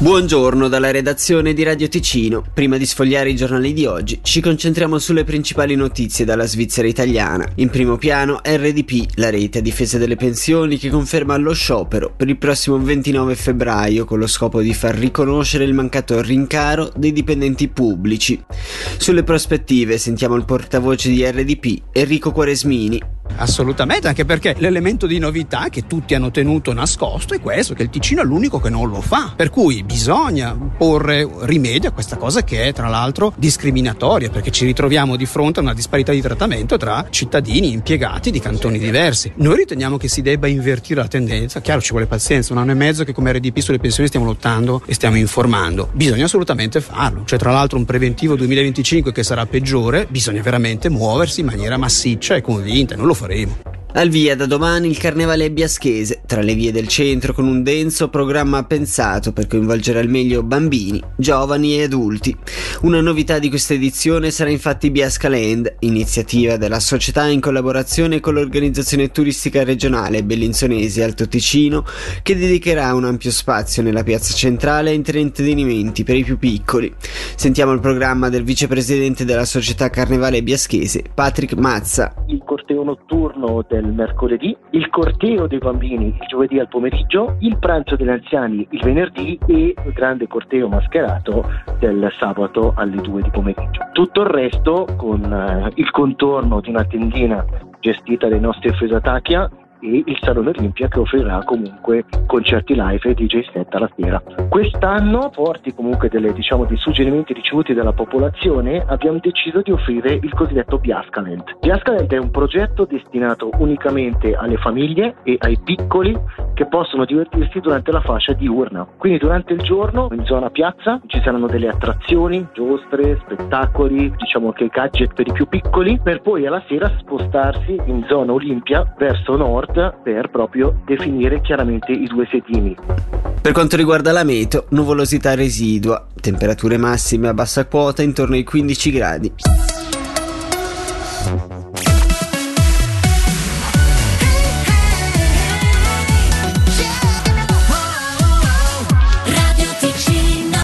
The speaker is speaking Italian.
Buongiorno dalla redazione di Radio Ticino. Prima di sfogliare i giornali di oggi, ci concentriamo sulle principali notizie dalla Svizzera italiana. In primo piano RDP, la rete a difesa delle pensioni che conferma lo sciopero per il prossimo 29 febbraio con lo scopo di far riconoscere il mancato rincaro dei dipendenti pubblici. Sulle prospettive sentiamo il portavoce di RDP, Enrico Quaresmini, Assolutamente, anche perché l'elemento di novità che tutti hanno tenuto nascosto è questo, che il Ticino è l'unico che non lo fa. Per cui bisogna porre rimedio a questa cosa che è tra l'altro discriminatoria, perché ci ritroviamo di fronte a una disparità di trattamento tra cittadini impiegati di cantoni diversi. Noi riteniamo che si debba invertire la tendenza, chiaro ci vuole pazienza, un anno e mezzo che come RDP sulle pensioni stiamo lottando e stiamo informando. Bisogna assolutamente farlo. C'è tra l'altro un preventivo 2025 che sarà peggiore, bisogna veramente muoversi in maniera massiccia e convinta, non lo فریم Al via da domani il Carnevale Biaschese, tra le vie del centro con un denso programma pensato per coinvolgere al meglio bambini, giovani e adulti. Una novità di questa edizione sarà infatti Biasca Land, iniziativa della società in collaborazione con l'organizzazione turistica regionale Bellinzonese Alto Ticino, che dedicherà un ampio spazio nella piazza centrale a intrattenimenti per i più piccoli. Sentiamo il programma del vicepresidente della società Carnevale Biaschese, Patrick Mazza. Il corteo notturno del mercoledì, il corteo dei bambini il giovedì al pomeriggio, il pranzo degli anziani il venerdì e il grande corteo mascherato del sabato alle 2 di pomeriggio. Tutto il resto con eh, il contorno di una tendina gestita dai nostri Fesatachia e il Salone Olimpia che offrirà comunque concerti live e DJ set alla sera. Quest'anno, forti comunque delle, diciamo, dei suggerimenti ricevuti dalla popolazione, abbiamo deciso di offrire il cosiddetto Biascalent. Biascalent è un progetto destinato unicamente alle famiglie e ai piccoli che possono divertirsi durante la fascia diurna. Quindi durante il giorno in zona piazza ci saranno delle attrazioni, giostre, spettacoli, diciamo che gadget per i più piccoli, per poi alla sera spostarsi in zona Olimpia verso nord Sport per proprio definire chiaramente i due sedini. Per quanto riguarda la meteo, nuvolosità residua, temperature massime a bassa quota intorno ai 15 gradi.